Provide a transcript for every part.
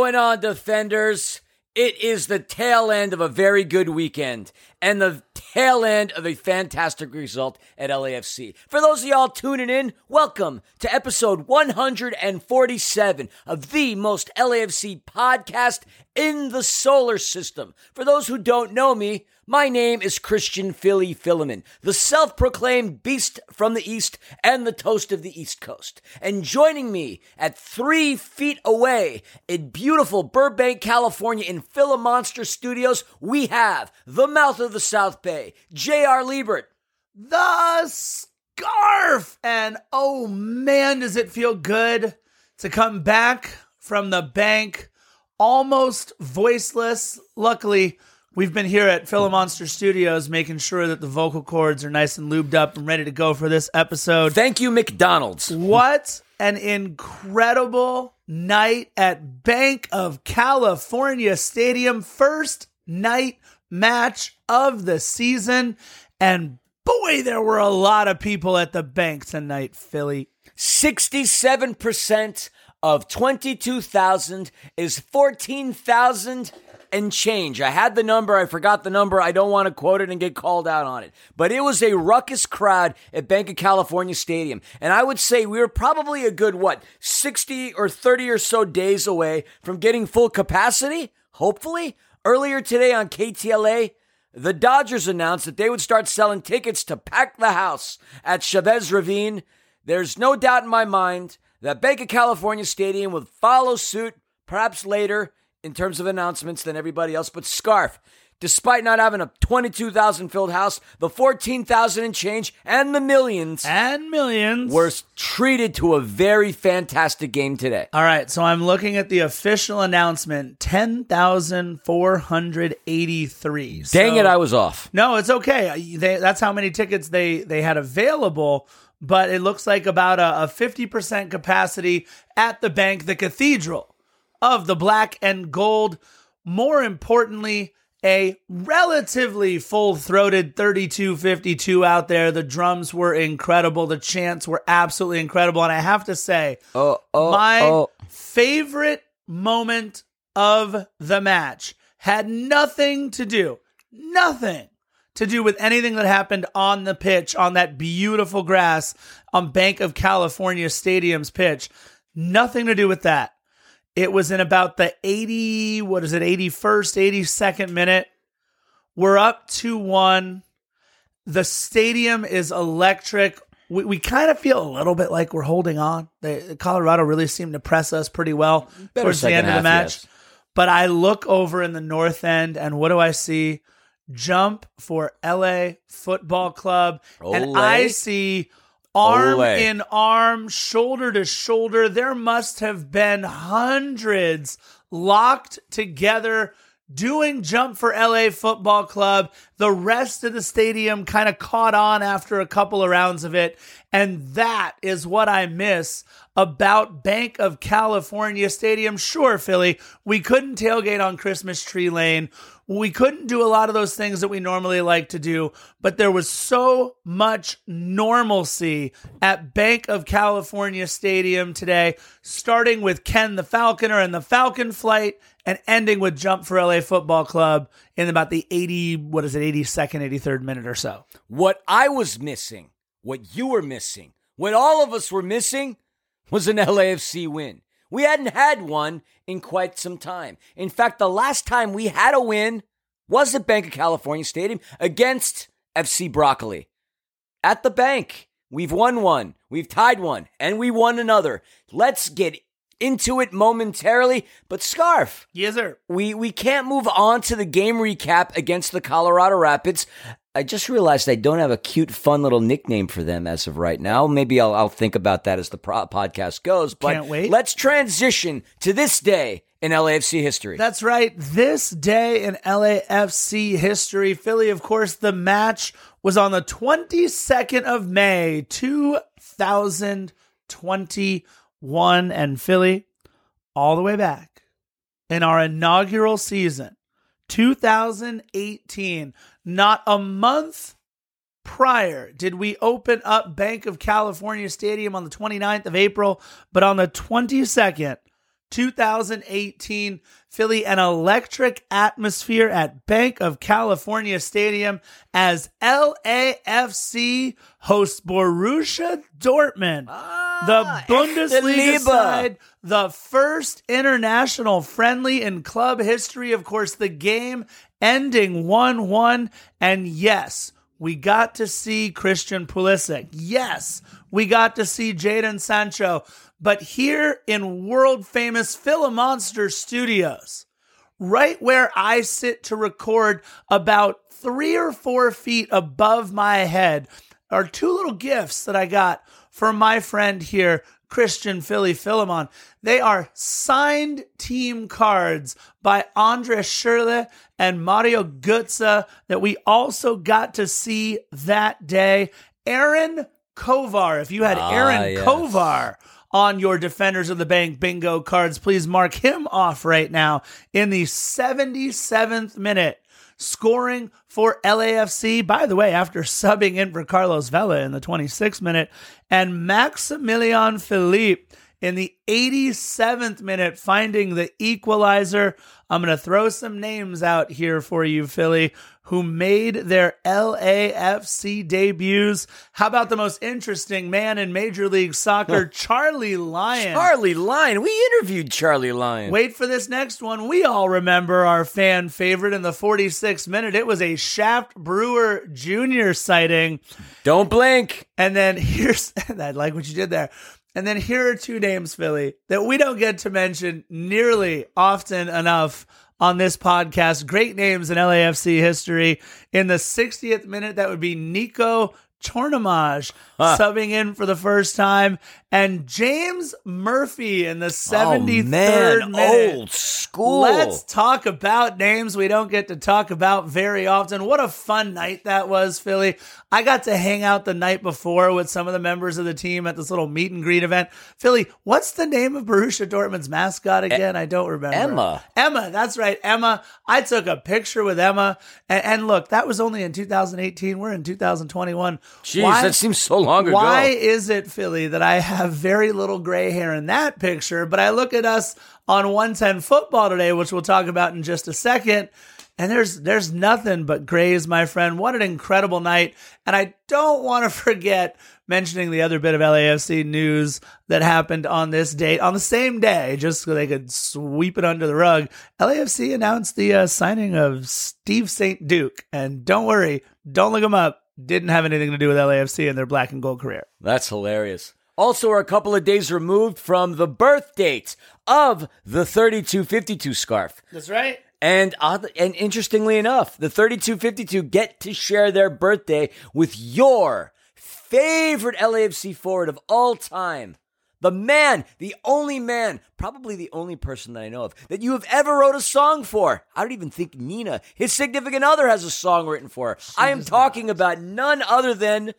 going on, defenders? It is the tail end of a very good weekend and the tail end of a fantastic result at LAFC. For those of y'all tuning in, welcome to episode 147 of the most LAFC podcast in the solar system. For those who don't know me, my name is Christian Philly Philemon, the self proclaimed beast from the East and the toast of the East Coast. And joining me at three feet away in beautiful Burbank, California, in Philomonster Studios, we have the mouth of the South Bay, J.R. Liebert. The scarf! And oh man, does it feel good to come back from the bank almost voiceless. Luckily, We've been here at Philomonster Studios making sure that the vocal cords are nice and lubed up and ready to go for this episode. Thank you, McDonald's. What an incredible night at Bank of California Stadium. First night match of the season. And boy, there were a lot of people at the bank tonight, Philly. 67% of 22,000 is 14,000 and change. I had the number, I forgot the number. I don't want to quote it and get called out on it. But it was a ruckus crowd at Bank of California Stadium. And I would say we were probably a good, what, 60 or 30 or so days away from getting full capacity, hopefully. Earlier today on KTLA, the Dodgers announced that they would start selling tickets to pack the house at Chavez Ravine. There's no doubt in my mind that Bank of California Stadium would follow suit, perhaps later, in terms of announcements than everybody else. But Scarf, despite not having a 22,000 filled house, the 14,000 and change and the millions and millions were treated to a very fantastic game today. All right, so I'm looking at the official announcement 10,483. Dang so, it, I was off. No, it's okay. They, that's how many tickets they, they had available. But it looks like about a, a 50% capacity at the bank, the cathedral of the black and gold. More importantly, a relatively full throated 3252 out there. The drums were incredible. The chants were absolutely incredible. And I have to say, oh, oh, my oh. favorite moment of the match had nothing to do, nothing to do with anything that happened on the pitch on that beautiful grass on Bank of California Stadium's pitch. Nothing to do with that. It was in about the 80, what is it, 81st, 82nd minute. We're up 2 1. The stadium is electric. We, we kind of feel a little bit like we're holding on. The, Colorado really seemed to press us pretty well Better towards the end half, of the match. Yes. But I look over in the north end, and what do I see? Jump for LA Football Club. And I see arm in arm, shoulder to shoulder. There must have been hundreds locked together doing jump for LA Football Club. The rest of the stadium kind of caught on after a couple of rounds of it. And that is what I miss about Bank of California Stadium. Sure, Philly, we couldn't tailgate on Christmas Tree Lane. We couldn't do a lot of those things that we normally like to do, but there was so much normalcy at Bank of California Stadium today, starting with Ken the Falconer and the Falcon flight and ending with Jump for LA Football Club in about the 80, what is it, 82nd, 83rd minute or so. What I was missing, what you were missing, what all of us were missing was an LAFC win. We hadn't had one in quite some time. In fact, the last time we had a win was at Bank of California Stadium against FC Broccoli. At the bank, we've won one, we've tied one, and we won another. Let's get into it momentarily. But Scarf, Yes, sir. we we can't move on to the game recap against the Colorado Rapids. I just realized I don't have a cute, fun little nickname for them as of right now. Maybe I'll, I'll think about that as the pro- podcast goes. But Can't wait. let's transition to this day in LAFC history. That's right. This day in LAFC history, Philly, of course, the match was on the 22nd of May, 2021. 1 and Philly, all the way back in our inaugural season, 2018, not a month prior did we open up Bank of California Stadium on the 29th of April, but on the 22nd, 2018. Philly, an electric atmosphere at Bank of California Stadium as LAFC hosts Borussia Dortmund. Ah, the Bundesliga side, the first international friendly in club history. Of course, the game ending 1 1. And yes, we got to see Christian Pulisic. Yes, we got to see Jadon Sancho. But here in world famous Philomonster Studios, right where I sit to record about three or four feet above my head, are two little gifts that I got from my friend here, Christian Philly Philemon. They are signed team cards by Andres Schürrle and Mario Götze that we also got to see that day. Aaron Kovar, if you had Ah, Aaron yes. Kovar on your Defenders of the Bank bingo cards, please mark him off right now in the 77th minute scoring for LAFC. By the way, after subbing in for Carlos Vela in the 26th minute, and Maximilian Philipp in the 87th minute, finding the equalizer. I'm going to throw some names out here for you, Philly, who made their LAFC debuts. How about the most interesting man in Major League Soccer, Charlie Lyon? Charlie Lyon. We interviewed Charlie Lyon. Wait for this next one. We all remember our fan favorite in the 46th minute. It was a Shaft Brewer Jr. sighting. Don't blink. And then here's, I like what you did there. And then here are two names, Philly, that we don't get to mention nearly often enough on this podcast. Great names in LAFC history. In the 60th minute, that would be Nico Chornomage Huh. subbing in for the first time, and James Murphy in the 73rd oh, man. minute. Old school. Let's talk about names we don't get to talk about very often. What a fun night that was, Philly. I got to hang out the night before with some of the members of the team at this little meet and greet event. Philly, what's the name of Borussia Dortmund's mascot again? I don't remember. Emma. Emma, that's right. Emma. I took a picture with Emma. And, and look, that was only in 2018. We're in 2021. Jeez, Why- that seems so long ago. why is it, Philly, that I have very little gray hair in that picture, but I look at us on 110 football today, which we'll talk about in just a second, and there's there's nothing but grays, my friend. What an incredible night. And I don't want to forget mentioning the other bit of LAFC news that happened on this date, on the same day, just so they could sweep it under the rug. LAFC announced the uh, signing of Steve St. Duke. And don't worry, don't look him up. Didn't have anything to do with LAFC and their black and gold career. That's hilarious. Also, we're a couple of days removed from the birth date of the 3252 scarf. That's right. And odd, and interestingly enough, the 3252 get to share their birthday with your favorite LAFC forward of all time. The man, the only man, probably the only person that I know of that you have ever wrote a song for. I don't even think Nina, his significant other, has a song written for her. I am talking about none other than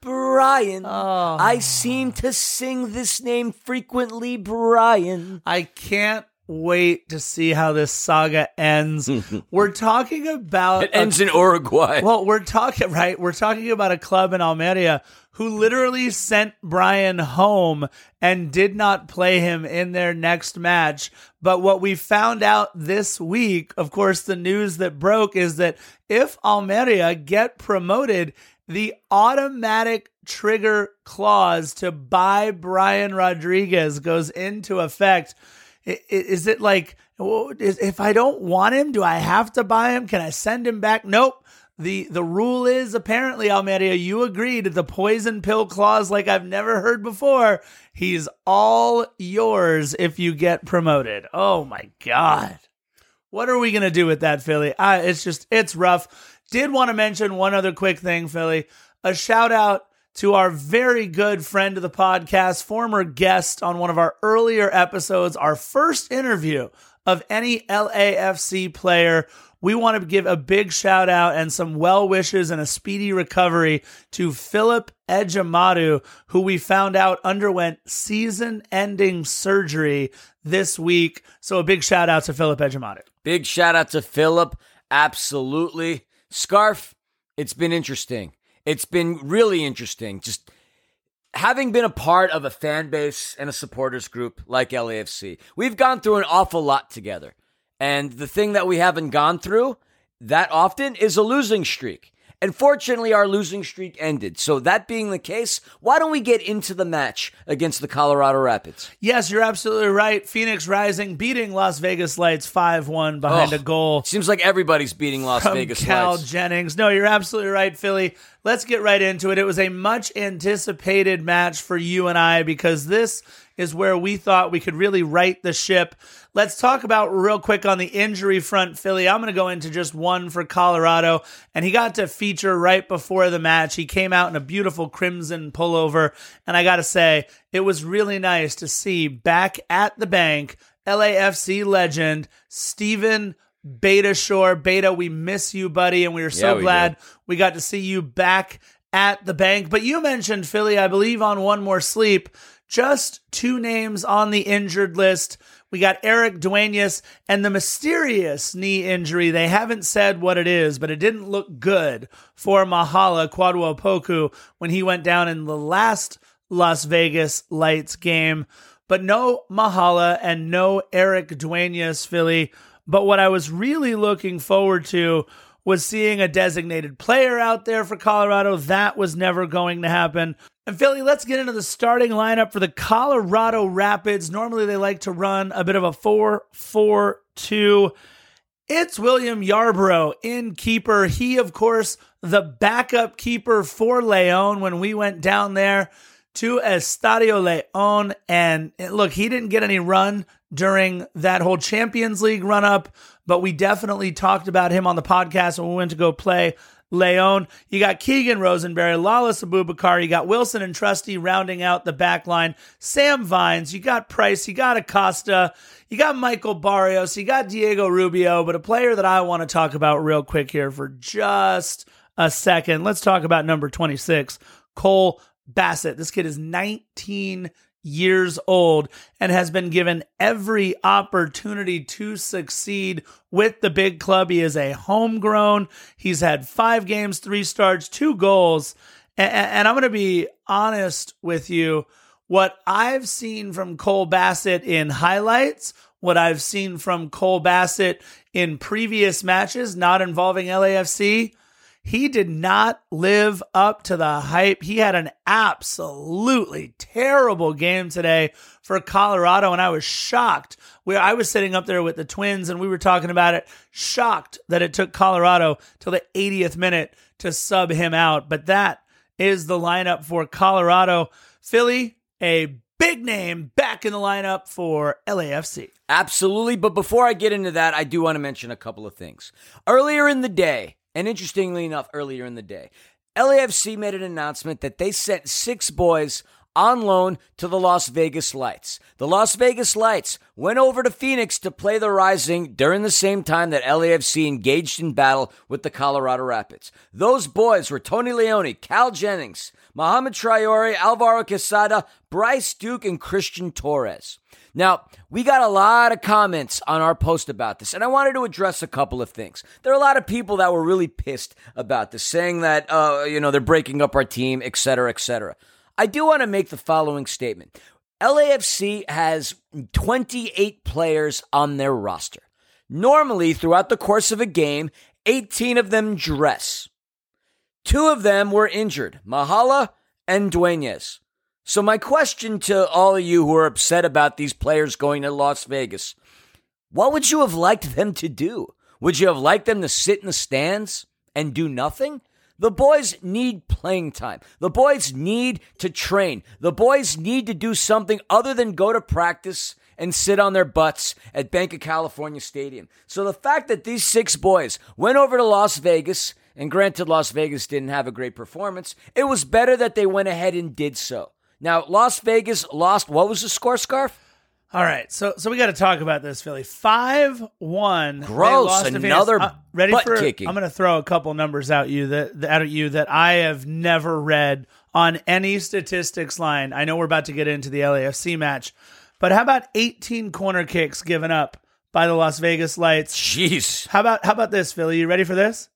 Brian. Oh. I seem to sing this name frequently, Brian. I can't wait to see how this saga ends. we're talking about It ends in Uruguay. Well, we're talking right. We're talking about a club in Almeria who literally sent Brian home and did not play him in their next match. But what we found out this week, of course, the news that broke is that if Almeria get promoted, the automatic trigger clause to buy Brian Rodriguez goes into effect. Is it like if I don't want him, do I have to buy him? Can I send him back? Nope. The the rule is apparently Almeria, you agreed the poison pill clause like I've never heard before. He's all yours if you get promoted. Oh my god. What are we going to do with that, Philly? It's just, it's rough. Did want to mention one other quick thing, Philly. A shout out to our very good friend of the podcast, former guest on one of our earlier episodes, our first interview of any LAFC player. We want to give a big shout out and some well wishes and a speedy recovery to Philip Ejimadu, who we found out underwent season ending surgery this week. So a big shout out to Philip Ejimadu. Big shout out to Philip. Absolutely. Scarf, it's been interesting. It's been really interesting. Just having been a part of a fan base and a supporters group like LAFC, we've gone through an awful lot together. And the thing that we haven't gone through that often is a losing streak. And fortunately, our losing streak ended. So, that being the case, why don't we get into the match against the Colorado Rapids? Yes, you're absolutely right. Phoenix Rising beating Las Vegas Lights 5 1 behind Oh, a goal. Seems like everybody's beating Las from Vegas Cal Lights. Jennings. No, you're absolutely right, Philly. Let's get right into it. It was a much anticipated match for you and I because this is where we thought we could really right the ship. Let's talk about real quick on the injury front, Philly. I'm going to go into just one for Colorado, and he got to feature right before the match. He came out in a beautiful crimson pullover, and I got to say, it was really nice to see back at the bank LAFC legend Steven Beitashour. Beta, we miss you, buddy, and we are so Yeah, we glad we got to see you back at the bank. But you mentioned Philly, I believe, on One More Sleep. Just two names on the injured list. We got Eric Duenas and the mysterious knee injury. They haven't said what it is, but it didn't look good for Mahala Kwadwo Opoku when he went down in the last Las Vegas Lights game. But no Mahala and no Eric Duenas, Philly. But what I was really looking forward to was seeing a designated player out there for Colorado. That was never going to happen. And Philly, let's get into the starting lineup for the Colorado Rapids. Normally they like to run a bit of a 4 4 2. It's William Yarbrough in keeper. He, of course, the backup keeper for Leon when we went down there to Estadio Leon. And look, he didn't get any run during that whole Champions League run up, but we definitely talked about him on the podcast when we went to go play Leon. You got Keegan Rosenberry, Lalas Abubakar. You got Wilson and Trusty rounding out the back line. Sam Vines. You got Price. You got Acosta. You got Michael Barrios. You got Diego Rubio. But a player that I want to talk about real quick here for just a second. Let's talk about number 26, Cole Bassett. This kid is 19 years old and has been given every opportunity to succeed with the big club. He is a homegrown. He's had five games, three starts, two goals. And, I'm going to be honest with you. What I've seen from Cole Bassett in highlights, what I've seen from Cole Bassett in previous matches not involving LAFC, he did not live up to the hype. He had an absolutely terrible game today for Colorado, and I was shocked. Where I was sitting up there with the Twins, and we were talking about it, shocked that it took Colorado till the 80th minute to sub him out. But that is the lineup for Colorado. Philly, a big name back in the lineup for LAFC. Absolutely. But before I get into that, I do want to mention a couple of things. Earlier in the day, and interestingly enough, earlier in the day, LAFC made an announcement that they sent six boys on loan to the Las Vegas Lights. The Las Vegas Lights went over to Phoenix to play the Rising during the same time that LAFC engaged in battle with the Colorado Rapids. Those boys were Tony Leone, Cal Jennings, Mohamed Traore, Alvaro Quesada, Bryce Duke, and Christian Torres. Now, we got a lot of comments on our post about this, and I wanted to address a couple of things. There are a lot of people that were really pissed about this, saying that, uh, you know, they're breaking up our team, et cetera, et cetera. I do want to make the following statement. LAFC has 28 players on their roster. Normally, throughout the course of a game, 18 of them dress. Two of them were injured, Mahala and Duenas. So, my question to all of you who are upset about these players going to Las Vegas what would you have liked them to do? Would you have liked them to sit in the stands and do nothing? The boys need playing time. The boys need to train. The boys need to do something other than go to practice and sit on their butts at Bank of California Stadium. So the fact that these six boys went over to Las Vegas, and granted, Las Vegas didn't have a great performance, it was better that they went ahead and did so. Now, Las Vegas lost, what was the score, Scarf? All right, so so we got to talk about this, Philly. Five one. Gross, another Uh, ready butt for? kicking. I'm going to throw a couple numbers out you that that at you that I have never read on any statistics line. I know we're about to get into the LAFC match, but how about 18 corner kicks given up by the Las Vegas Lights? Jeez. How about how about this, Philly? You ready for this?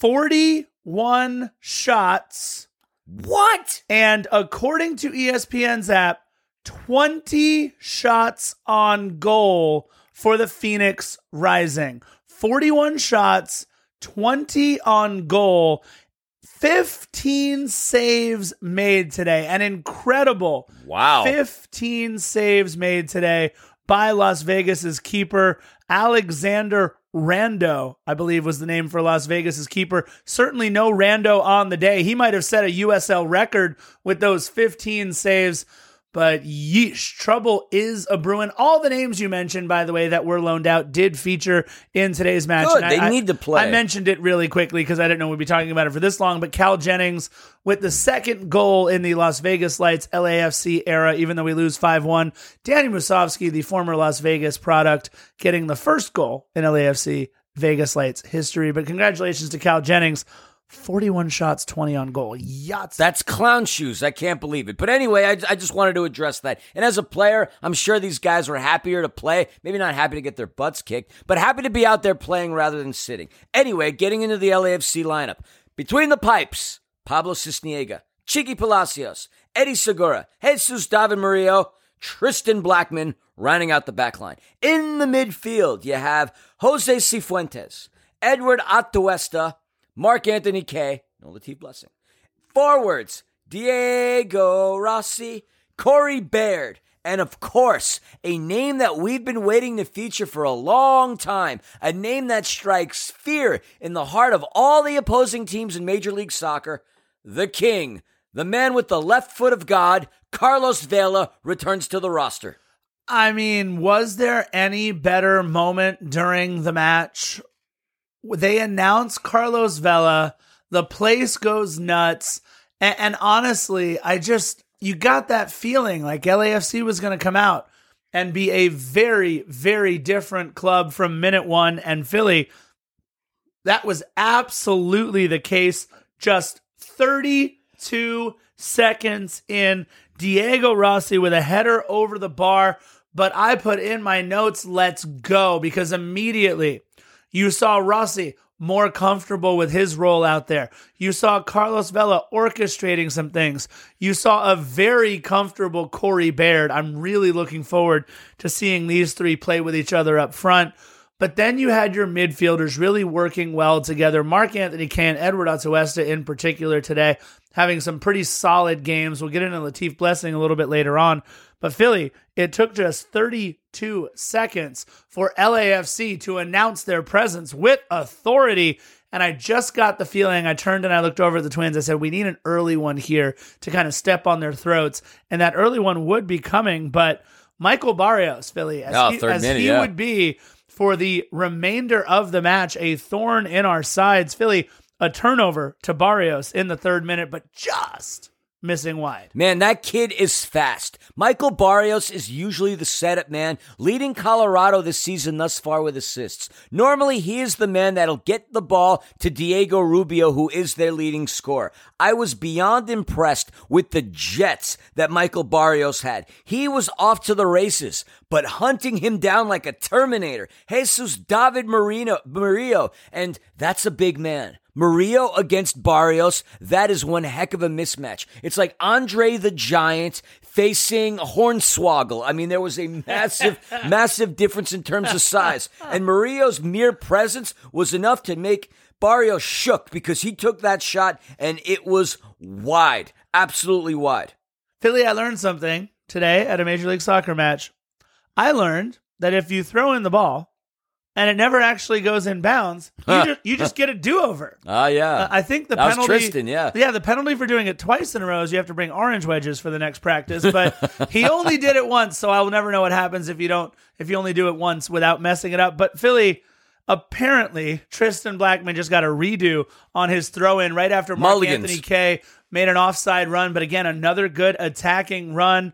41 shots What? And according to ESPN's app, 20 shots on goal for the Phoenix Rising. 41 shots, 20 on goal, 15 saves made today. An incredible Wow. 15 saves made today by Las Vegas's keeper Alexander Rando, I believe was the name for Las Vegas's keeper. Certainly no Rando on the day. He might have set a USL record with those 15 saves. But yeesh, trouble is a brewing. All the names you mentioned, by the way, that were loaned out did feature in today's match. Good, they I- need to play. I mentioned it really quickly because I didn't know we'd be talking about it for this long. But Cal Jennings with the second goal in the Las Vegas Lights LAFC era, even though we lose 5 1. Danny Musovski, the former Las Vegas product, getting the first goal in LAFC Vegas Lights history. But congratulations to Cal Jennings. 41 shots, 20 on goal. Yachts. That's clown shoes. I can't believe it. But anyway, I, I just wanted to address that. And as a player, I'm sure these guys were happier to play. Maybe not happy to get their butts kicked, but happy to be out there playing rather than sitting. Anyway, getting into the LAFC lineup. Between the pipes, Pablo Sisniega, Chiqui Palacios, Eddie Segura, Jesus David Murillo, Tristan Blackman rounding out the back line. In the midfield, you have Jose Cifuentes, Edward Atuesta, Mark Anthony Kaye, no Latif Blessing. Forwards, Diego Rossi, Corey Baird, and of course, a name that we've been waiting to feature for a long time, a name that strikes fear in the heart of all the opposing teams in Major League Soccer, the King, the man with the left foot of God, Carlos Vela, returns to the roster. I mean, was there any better moment during the match? They announce Carlos Vela, the place goes nuts. And, and honestly, I just, you got that feeling like LAFC was going to come out and be a very, very different club from minute one and Philly. That was absolutely the case. Just 32 seconds in, Diego Rossi with a header over the bar. But I put in my notes, let's go, because immediately you saw Rossi more comfortable with his role out there. You saw Carlos Vela orchestrating some things. You saw a very comfortable Corey Baird. I'm really looking forward to seeing these three play with each other up front. But then you had your midfielders really working well together. Mark Anthony Can, Edward Atuesta in particular today, having some pretty solid games. We'll get into Latif Blessing a little bit later on. But Philly, it took just 32 seconds for LAFC to announce their presence with authority. And I just got the feeling, I turned and I looked over at the Twins. I said, we need an early one here to kind of step on their throats. And that early one would be coming. But Michael Barrios, Philly, as, Oh, he, as minute, he yeah. would be for the remainder of the match, a thorn in our sides. Philly, a turnover to Barrios in the third minute, but just missing wide. Man, that kid is fast. Michael Barrios is usually the setup man, leading Colorado this season thus far with assists. Normally, he is the man that'll get the ball to Diego Rubio, who is their leading scorer. I was beyond impressed with the jets that Michael Barrios had. He was off to the races, but hunting him down like a Terminator. Jesus David Marino, Murillo, and that's a big man. Murillo against Barrios, that is one heck of a mismatch. It's like Andre the Giant facing Hornswoggle. I mean, there was a massive, massive difference in terms of size. And Murillo's mere presence was enough to make Barrios shook because he took that shot and it was wide. Absolutely wide. Philly, I learned something today at a Major League Soccer match. I learned that if you throw in the ball and it never actually goes in bounds, you, just, you just get a do over. Ah, yeah. Uh, I think the That was penalty. Tristan, yeah. yeah. The penalty for doing it twice in a row is you have to bring orange wedges for the next practice. But he only did it once, so I will never know what happens if you don't. If you only do it once without messing it up. But Philly, apparently, Tristan Blackman just got a redo on his throw in right after Mark Mulligans. Anthony Kaye made an offside run. But again, another good attacking run.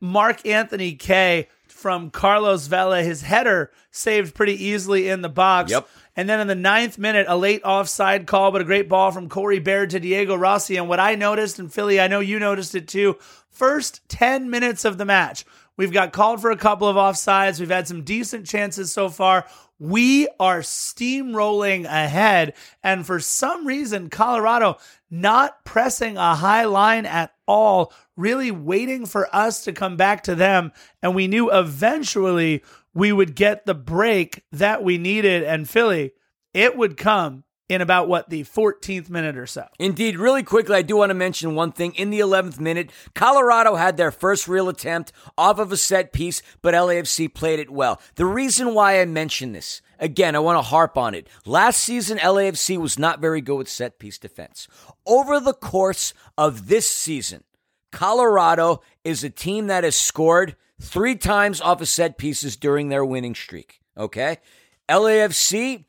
Mark Anthony Kaye from Carlos Vela, his header saved pretty easily in the box. Yep. And then in the ninth minute, a late offside call, but a great ball from Corey Baird to Diego Rossi. And what I noticed, and Philly, I know you noticed it too, first 10 minutes of the match, we've got called for a couple of offsides. We've had some decent chances so far. We are steamrolling ahead. And for some reason, Colorado not pressing a high line at all, really waiting for us to come back to them. And we knew eventually we would get the break that we needed. And Philly, it would come in about what the 14th minute or so. Indeed, really quickly, I do want to mention one thing. In the 11th minute, Colorado had their first real attempt off of a set piece, but LAFC played it well. The reason why I mention this, again, I want to harp on it. Last season, LAFC was not very good with set piece defense. Over the course of this season, Colorado is a team that has scored three times off of set pieces during their winning streak. Okay? LAFC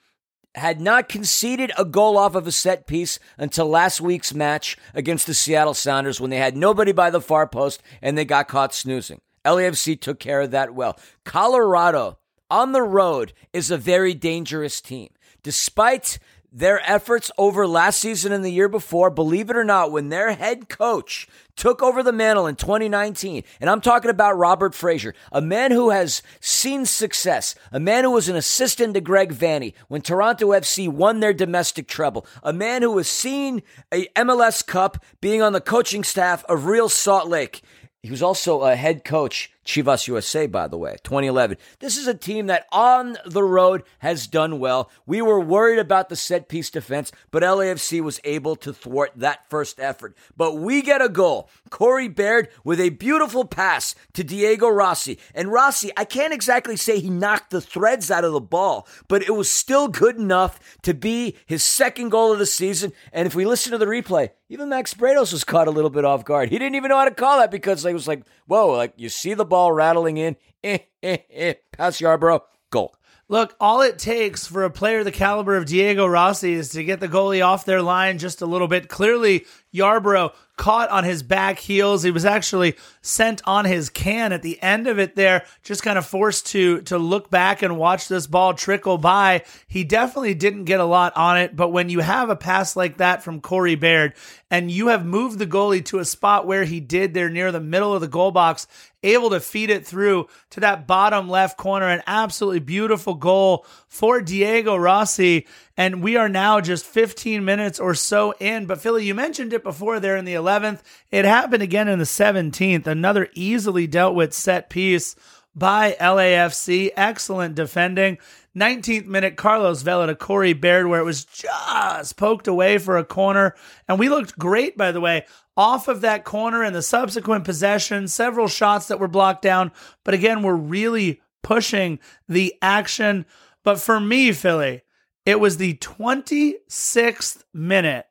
had not conceded a goal off of a set piece until last week's match against the Seattle Sounders when they had nobody by the far post and they got caught snoozing. LAFC took care of that well. Colorado on the road is a very dangerous team. Despite their efforts over last season and the year before, believe it or not, when their head coach took over the mantle in 2019, and I'm talking about Robert Fraser, a man who has seen success, a man who was an assistant to Greg Vanney when Toronto FC won their domestic treble, a man who has seen a MLS Cup being on the coaching staff of Real Salt Lake. He was also a head coach Chivas USA, by the way, 2011. This is a team that on the road has done well. We were worried about the set piece defense, but LAFC was able to thwart that first effort. But we get a goal. Corey Baird with a beautiful pass to Diego Rossi. And Rossi, I can't exactly say he knocked the threads out of the ball, but it was still good enough to be his second goal of the season. And if we listen to the replay, even Max Bretos was caught a little bit off guard. He didn't even know how to call that because it was like, whoa, like you see the ball rattling in, eh, eh, eh, pass Yarbrough, goal. Look, all it takes for a player the caliber of Diego Rossi is to get the goalie off their line just a little bit. Clearly, Yarbrough caught on his back heels. He was actually sent on his can at the end of it there, just kind of forced to to look back and watch this ball trickle by. He definitely didn't get a lot on it, but when you have a pass like that from Corey Baird and you have moved the goalie to a spot where he did there near the middle of the goal box, able to feed it through to that bottom left corner, an absolutely beautiful goal for Diego Rossi. And we are now just 15 minutes or so in. But Philly, you mentioned it before there in the 11th. It happened again in the 17th. Another easily dealt with set piece by LAFC. Excellent defending. 19th minute, Carlos Vela to Corey Baird, where it was just poked away for a corner. And we looked great, by the way, off of that corner and the subsequent possession. Several shots that were blocked down. But again, we're really pushing the action. But for me, Philly, it was the 26th minute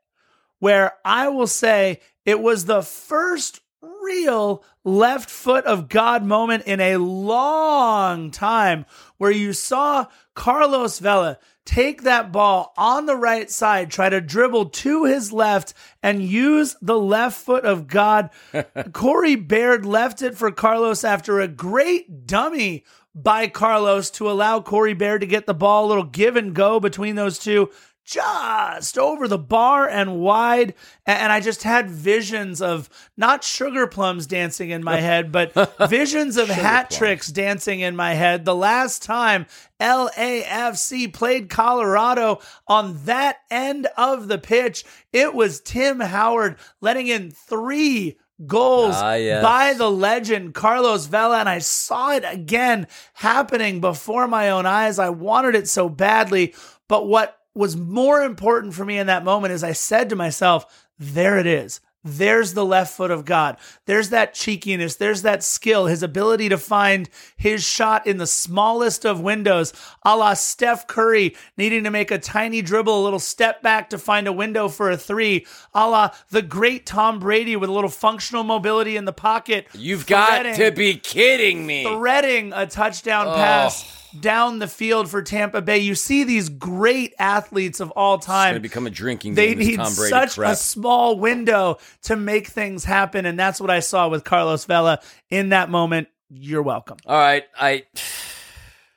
where I will say it was the first real left foot of God moment in a long time where you saw Carlos Vela take that ball on the right side, try to dribble to his left, and use the left foot of God. Corey Baird left it for Carlos after a great dummy by Carlos to allow Corey Baird to get the ball, a little give and go between those two just over the bar and wide. And I just had visions of not sugar plums dancing in my head, but visions of hat plums. tricks dancing in my head. The last time LAFC played Colorado on that end of the pitch, it was Tim Howard letting in three goals ah, yes. by the legend Carlos Vela, and I saw it again happening before my own eyes. I wanted it so badly, but what was more important for me in that moment is I said to myself, there it is. There's the left foot of God. There's that cheekiness. There's that skill, his ability to find his shot in the smallest of windows, a la Steph Curry needing to make a tiny dribble, a little step back to find a window for a three, a la the great Tom Brady with a little functional mobility in the pocket. You've got to be kidding me. Threading a touchdown oh. pass down the field for Tampa Bay. You see these great athletes of all time. It's become a drinking they need such crap. a small window to make things happen, and that's what I saw with Carlos Vela in that moment. You're welcome. All right, I.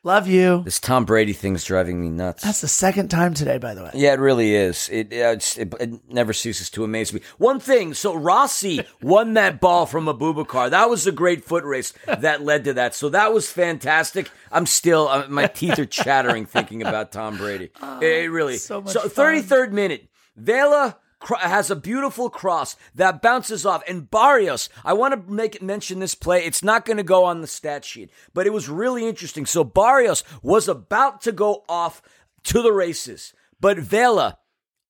Love you. This Tom Brady thing's driving me nuts. That's the second time today, by the way. Yeah, it really is. It, it's, it it never ceases to amaze me. One thing, so Rossi won that ball from Abubakar. That was a great foot race that led to that. So that was fantastic. I'm still, uh, my teeth are chattering thinking about Tom Brady. it, it really. so much so fun. 33rd minute, Vela has a beautiful cross that bounces off. And Barrios, I want to make mention this play. It's not going to go on the stat sheet, but it was really interesting. So Barrios was about to go off to the races, but Vela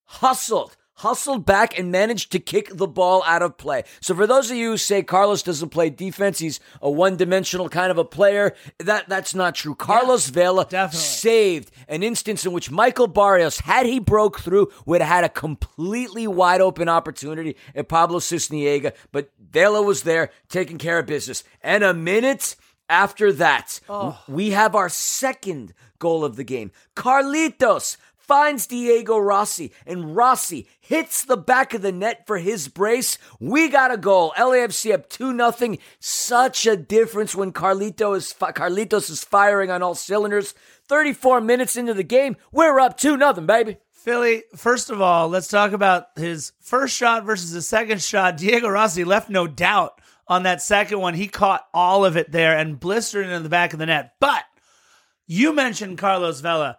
hustled. Hustled back and managed to kick the ball out of play. So for those of you who say Carlos doesn't play defense, he's a one-dimensional kind of a player. That that's not true. Carlos Vela definitely. saved an instance in which Michael Barrios, had he broke through, would have had a completely wide open opportunity at Pablo Sisniega, but Vela was there taking care of business. And a minute after that, oh. we have our second goal of the game. Carlitos finds Diego Rossi, and Rossi hits the back of the net for his brace. We got a goal. LAFC up 2 0. Such a difference when Carlito is fi- Carlitos is firing on all cylinders. 34 minutes into the game, we're up 2 0, baby. Philly, first of all, let's talk about his first shot versus his second shot. Diego Rossi left no doubt on that second one. He caught all of it there and blistered it in the back of the net. But you mentioned Carlos Vela.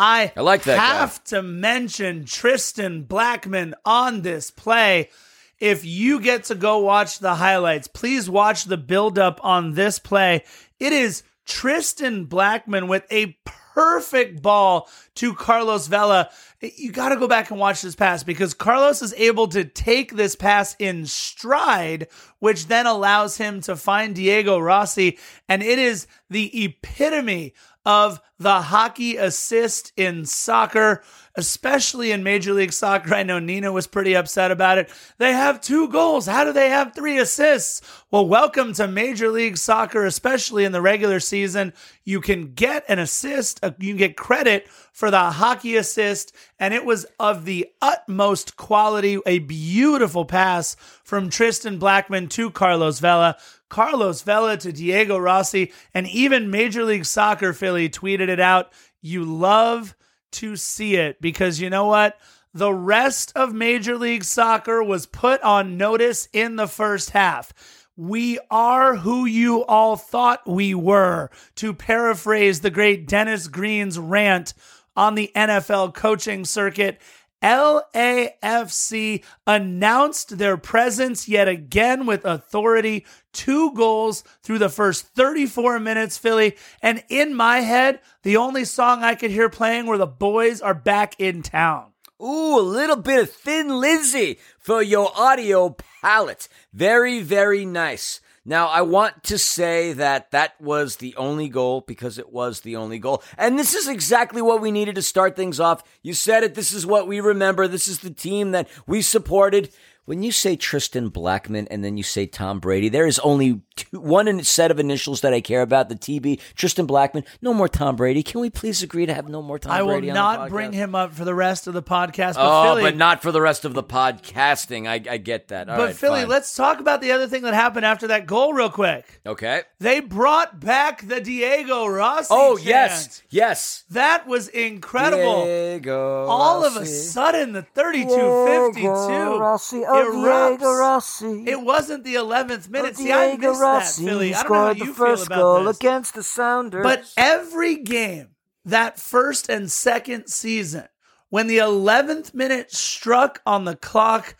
I, I like that guy. have to mention Tristan Blackman on this play. If you get to go watch the highlights, please watch the buildup on this play. It is Tristan Blackman with a perfect ball to Carlos Vela. You got to go back and watch this pass because Carlos is able to take this pass in stride, which then allows him to find Diego Rossi. And it is the epitome of the hockey assist in soccer, especially in Major League Soccer. I know Nina was pretty upset about it. They have two goals. How do they have three assists? Well, welcome to Major League Soccer, especially in the regular season. You can get an assist, uh, you can get credit for the hockey assist, and it was of the utmost quality. A beautiful pass from Tristan Blackman to Carlos Vela. Carlos Vela to Diego Rossi, and even Major League Soccer Philly tweeted it out. You love to see it because you know what? The rest of Major League Soccer was put on notice in the first half. We are who you all thought we were, to paraphrase the great Dennis Green's rant on the NFL coaching circuit. LAFC announced their presence yet again with authority. Two goals through the first 34 minutes, Philly. And in my head, the only song I could hear playing were the boys are back in town. Ooh, a little bit of Thin Lizzy for your audio palette. Very, very nice. Now, I want to say that that was the only goal because it was the only goal. And this is exactly what we needed to start things off. You said it. This is what we remember. This is the team that we supported. When you say Tristan Blackman and then you say Tom Brady, there is only two, one set of initials that I care about, the TB, Tristan Blackman. No more Tom Brady. Can we please agree to have no more Tom Brady? I will Brady on the not bring him up for the rest of the podcast. But Oh, Philly, but not for the rest of the podcasting. I, I get that. All but right, Philly, fine. let's talk about the other thing that happened after that goal, real quick. Okay. They brought back the Diego Rossi. Oh chant. yes, yes. that was incredible. Diego All of a sudden, the 32-52 Rossi, erupts. Diego Rossi. It wasn't the 11th minute. See, I Diego missed Rossi that, Philly. I don't know scored how the you first feel goal about this. against the Sounders. But every game that first and second season, when the 11th minute struck on the clock,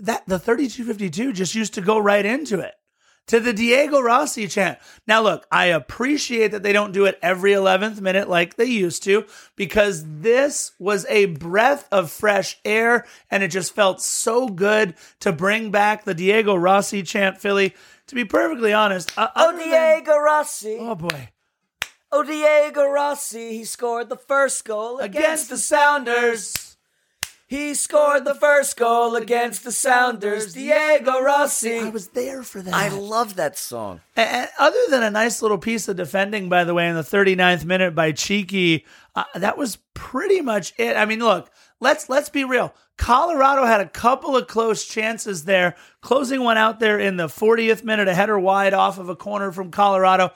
that the 32-52 just used to go right into it. To the Diego Rossi chant. Now, look, I appreciate that they don't do it every 11th minute like they used to because this was a breath of fresh air and it just felt so good to bring back the Diego Rossi chant, Philly. To be perfectly honest, uh, oh other than- Diego Rossi, oh boy. oh Diego Rossi, he scored the first goal against, against the Sounders. He scored the first goal against the Sounders. Diego Rossi. I was there for that. I love that song. And other than a nice little piece of defending, by the way, in the 39th minute by Cheeky, uh, that was pretty much it. I mean, look, let's let's be real. Colorado had a couple of close chances there, closing one out there in the 40th minute, a header wide off of a corner from Colorado.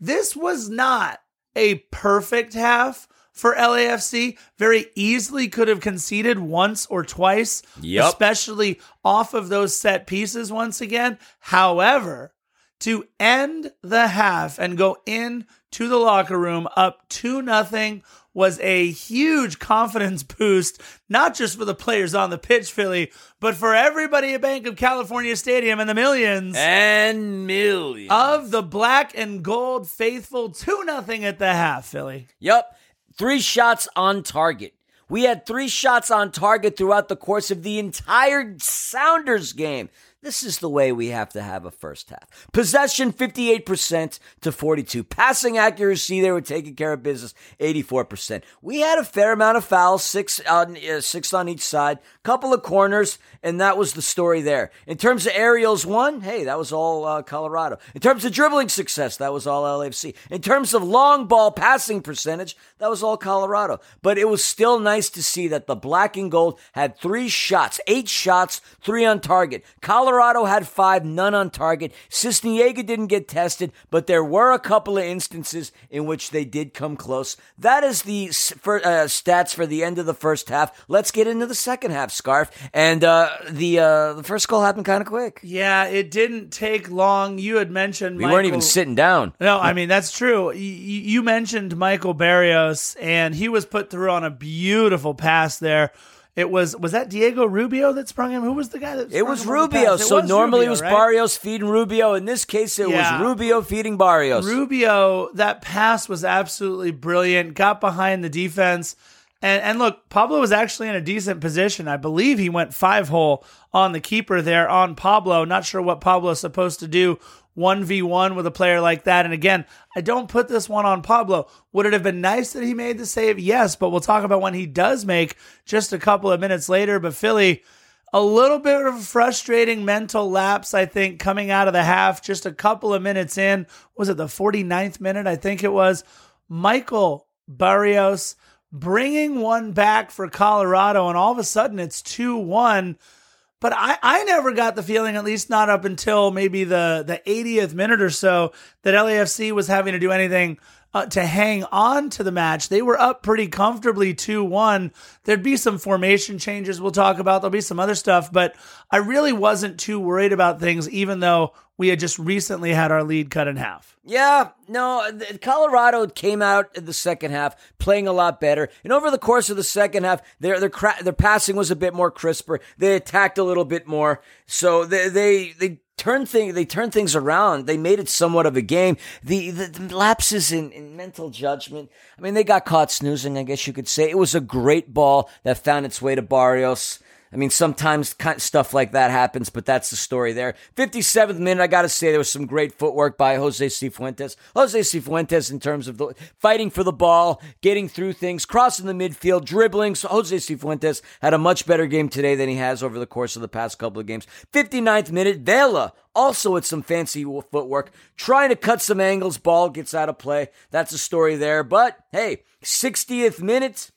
This was not a perfect half for LAFC. Very easily could have conceded once or twice, Yep. especially off of those set pieces once again. However, to end the half and go in to the locker room up 2 nothing was a huge confidence boost, not just for the players on the pitch, Philly, but for everybody at Bank of California Stadium and the millions And millions. of the black and gold faithful 2 nothing at the half, Philly. Yep. Three shots on target. We had three shots on target throughout the course of the entire Sounders game. This is the way we have to have a first half. Possession 58% to 42. Passing accuracy, they were taking care of business 84%. We had a fair amount of fouls, six on uh, six on each side, couple of corners, and that was the story there. In terms of aerials, one, hey, that was all uh, Colorado. In terms of dribbling success, that was all LAFC. In terms of long ball passing percentage, that was all Colorado. But it was still nice to see that the black and gold had three shots, eight shots, three on target. Colorado had five, none on target. Sisniega didn't get tested, but there were a couple of instances in which they did come close. That is the for, uh, stats for the end of the first half. Let's get into the second half, Scarf. And uh, the uh, the first goal happened kind of quick. Yeah, it didn't take long. You had mentioned We weren't even sitting down. No, I mean that's true. You mentioned Michael Barrios, and he was put through on a beautiful pass there. It was was that Diego Rubio that sprung him? Who was the guy that? It was Rubio. It So normally Rubio, it was right? Barrios feeding Rubio. In this case, it Yeah. was Rubio feeding Barrios. Rubio, that pass was absolutely brilliant. Got behind the defense. And and look, Pablo was actually in a decent position. I believe he went five hole on the keeper there on Pablo. Not sure what Pablo's supposed to do 1v1 with a player like that. And again, I don't put this one on Pablo. Would it have been nice that he made the save? Yes, but we'll talk about when he does make just a couple of minutes later. But Philly, a little bit of a frustrating mental lapse, I think, coming out of the half, just a couple of minutes in. Was it the 49th minute? I think it was. Michael Barrios bringing one back for Colorado, and all of a sudden it's 2 1. But I, I never got the feeling, at least not up until maybe the, the 80th minute or so, that LAFC was having to do anything uh, to hang on to the match. They were up pretty comfortably 2 1. There'd be some formation changes we'll talk about. There'll be some other stuff, but I really wasn't too worried about things, even though we had just recently had our lead cut in half. Yeah, no, Colorado came out in the second half playing a lot better, and over the course of the second half, their their cra- their passing was a bit more crisper. They attacked a little bit more, so they they they turned thing they turned things around. They made it somewhat of a game. The the, the lapses in, in mental judgment. I mean, they got caught snoozing. I guess you could say it was a great ball that found its way to Barrios. I mean, sometimes stuff like that happens, but that's the story there. 57th minute, I got to say, there was some great footwork by Jose Cifuentes. Jose Cifuentes, in terms of the, fighting for the ball, getting through things, crossing the midfield, dribbling. So Jose Cifuentes had a much better game today than he has over the course of the past couple of games. 59th minute, Vela also with some fancy footwork, trying to cut some angles. Ball gets out of play. That's a story there. But hey, 60th minute.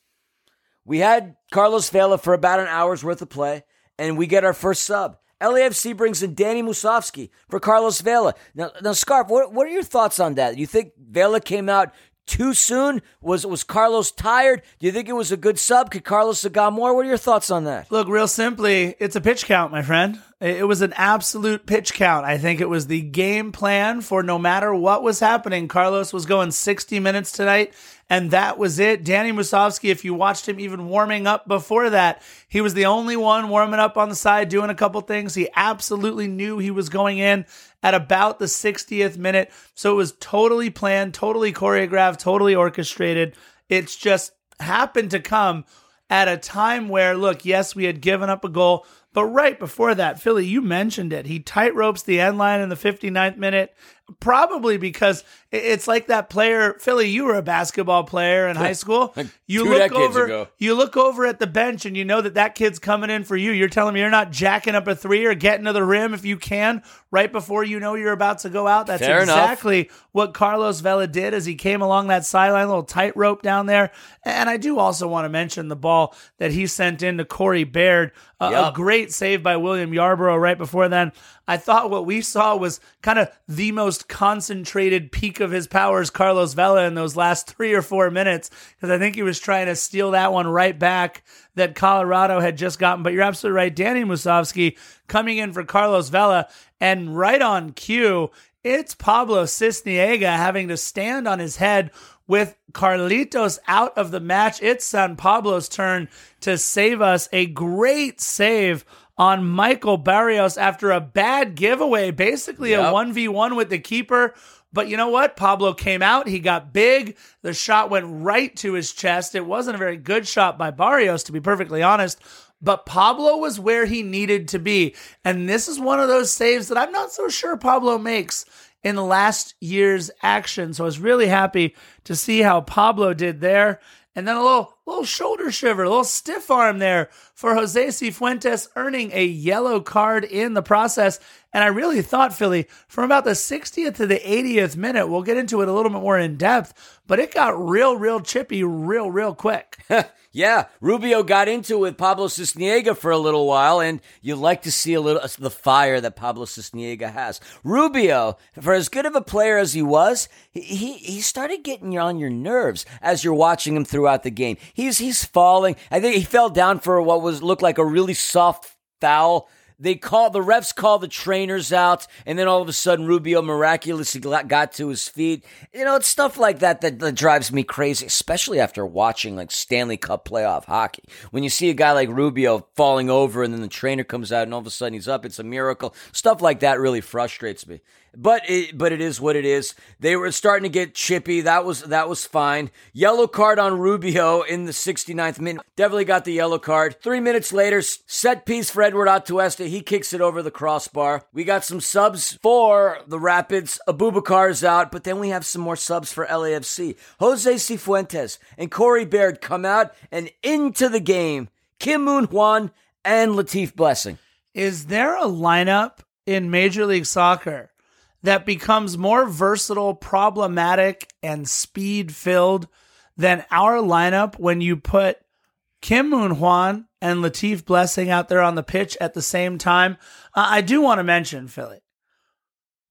We had Carlos Vela for about an hour's worth of play, and we get our first sub. LAFC brings in Danny Musovski for Carlos Vela. Now, now Scarf, what, what are your thoughts on that? You think Vela came out too soon? Was was Carlos tired? Do you think it was a good sub? Could Carlos have got more? What are your thoughts on that? Look, real simply, it's a pitch count, my friend. It was an absolute pitch count. I think it was the game plan for no matter what was happening. Carlos was going 60 minutes tonight, and that was it. Danny Musovski, if you watched him even warming up before that, he was the only one warming up on the side, doing a couple things. He absolutely knew he was going in at about the 60th minute. So it was totally planned, totally choreographed, totally orchestrated. It's just happened to come at a time where, look, yes, we had given up a goal, but right before that, Philly, you mentioned it. He tightropes the end line in the 59th minute, probably because it's like that player. Philly, you were a basketball player in high school. You look over, ago. you look over at the bench, and you know that that kid's coming in for you. You're telling me you're not jacking up a three or getting to the rim if you can right before you know you're about to go out. That's Fair enough. exactly what Carlos Vela did as he came along that sideline, little tightrope down there. And I do also want to mention the ball that he sent in to Corey Baird, a, a great save by William Yarbrough right before then. I thought what we saw was kind of the most concentrated peak of his powers, Carlos Vela, in those last three or four minutes, because I think he was trying to steal that one right back that Colorado had just gotten. But you're absolutely right. Danny Musovski coming in for Carlos Vela, and right on cue, it's Pablo Sisniega having to stand on his head with Carlitos out of the match. It's San Pablo's turn to save us. A great save on Michael Barrios after a bad giveaway, basically Yep. a 1v1 with the keeper. But you know what? Pablo came out. He got big. The shot went right to his chest. It wasn't a very good shot by Barrios, to be perfectly honest. But Pablo was where he needed to be. And this is one of those saves that I'm not so sure Pablo makes in last year's action. So I was really happy to see how Pablo did there. And then a little little shoulder shiver, a little stiff arm there for Jose Cifuentes, earning a yellow card in the process. And I really thought, Philly, from about the 60th to the 80th minute, we'll get into it a little bit more in depth, but it got real, real chippy, real, real quick. Yeah, Rubio got into it with Pablo Sisniega for a little while, and you like to see a little uh, the fire that Pablo Sisniega has. Rubio, for as good of a player as he was, he he, he started getting on your nerves as you're watching him throughout the game. He's he's falling. I think he fell down for what was looked like a really soft foul. They call the refs call the trainers out, and then all of a sudden Rubio miraculously got to his feet. You know, it's stuff like that, that that drives me crazy, especially after watching like Stanley Cup playoff hockey. When you see a guy like Rubio falling over, and then the trainer comes out, and all of a sudden he's up, it's a miracle. Stuff like that really frustrates me. But it, but it is what it is. They were starting to get chippy. That was that was fine. Yellow card on Rubio in the 69th minute. Definitely got the yellow card. Three minutes later, set piece for Edward Atuesta. He kicks it over the crossbar. We got some subs for the Rapids. Abubakar's out, but then we have some more subs for LAFC. Jose Cifuentes and Corey Baird come out and into the game. Kim Moon Hwan and Latif Blessing. Is there a lineup in Major League Soccer that becomes more versatile, problematic, and speed filled than our lineup when you put Kim Moon Hwan and Latif Blessing out there on the pitch at the same time? Uh, I do want to mention, Philly,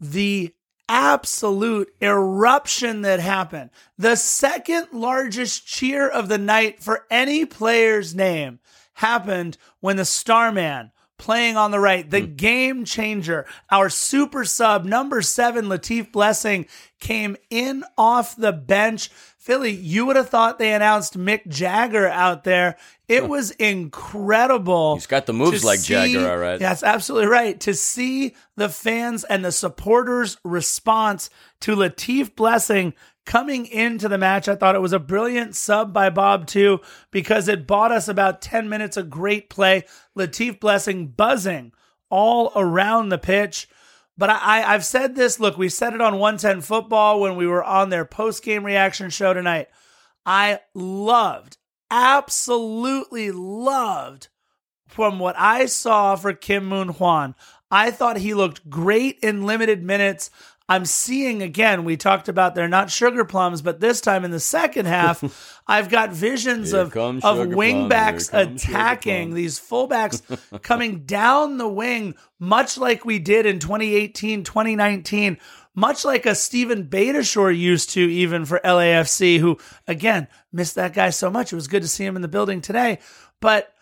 the absolute eruption that happened. The second largest cheer of the night for any player's name happened when the Starman playing on the right, the hmm. game changer, our super sub number seven, Latif Blessing, came in off the bench. Philly, you would have thought they announced Mick Jagger out there. It was incredible. He's got the moves like see- Jagger, all right. That's absolutely right. To see the fans and the supporters' response to Latif Blessing coming into the match, I thought it was a brilliant sub by Bob, too, because it bought us about 10 minutes of great play. Latif Blessing buzzing all around the pitch. But I, I, I've said this. Look, we said it on 110 Football when we were on their post game reaction show tonight. I loved, absolutely loved from what I saw for Kim Moon Hwan. I thought he looked great in limited minutes. I'm seeing again, we talked about they're not sugar plums, but this time in the second half, I've got visions Here of, of wingbacks plums, here comes sugar attacking these fullbacks coming down the wing, much like we did in 2018, 2019, much like a Steven Beitashour used to, even for LAFC, who again missed that guy so much. It was good to see him in the building today. But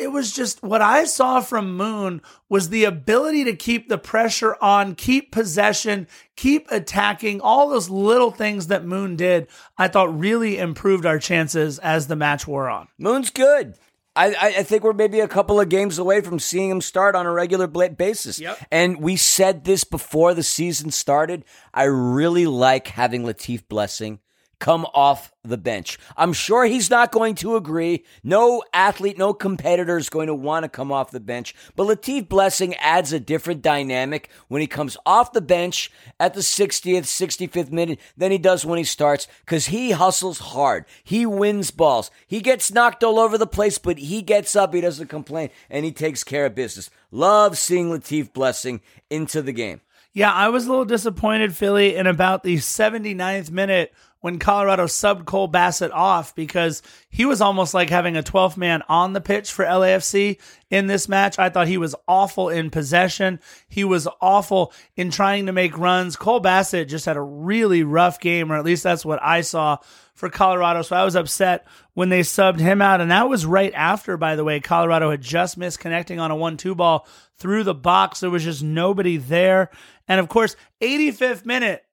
it was just what I saw from Moon was the ability to keep the pressure on, keep possession, keep attacking, all those little things that Moon did, I thought really improved our chances as the match wore on. Moon's good. I, I, think we're maybe a couple of games away from seeing him start on a regular basis. Yep. And we said this before the season started. I really like having Latif Blessing come off the bench. I'm sure he's not going to agree. No athlete, no competitor is going to want to come off the bench. But Latif Blessing adds a different dynamic when he comes off the bench at the 60th, 65th minute than he does when he starts because he hustles hard. He wins balls. He gets knocked all over the place, but he gets up, he doesn't complain, and he takes care of business. Love seeing Latif Blessing into the game. Yeah, I was a little disappointed, Philly, in about the 79th minute when Colorado subbed Cole Bassett off because he was almost like having a 12th man on the pitch for LAFC in this match. I thought he was awful in possession. He was awful in trying to make runs. Cole Bassett just had a really rough game, or at least that's what I saw for Colorado. So I was upset when they subbed him out. And that was right after, by the way, Colorado had just missed connecting on a 1 2 ball through the box. There was just nobody there. And of course, 85th minute,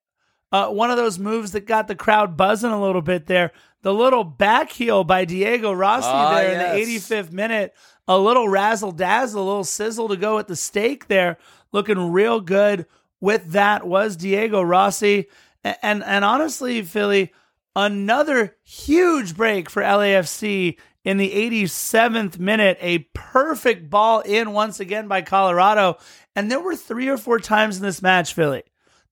uh, one of those moves that got the crowd buzzing a little bit there. The little back heel by Diego Rossi Ah, there yes. in the 85th minute. A little razzle dazzle, a little sizzle to go at the stake there. Looking real good with that was Diego Rossi. A- And, and, honestly, Philly, another huge break for LAFC in the 87th minute. A perfect ball in once again by Colorado. And there were three or four times in this match, Philly,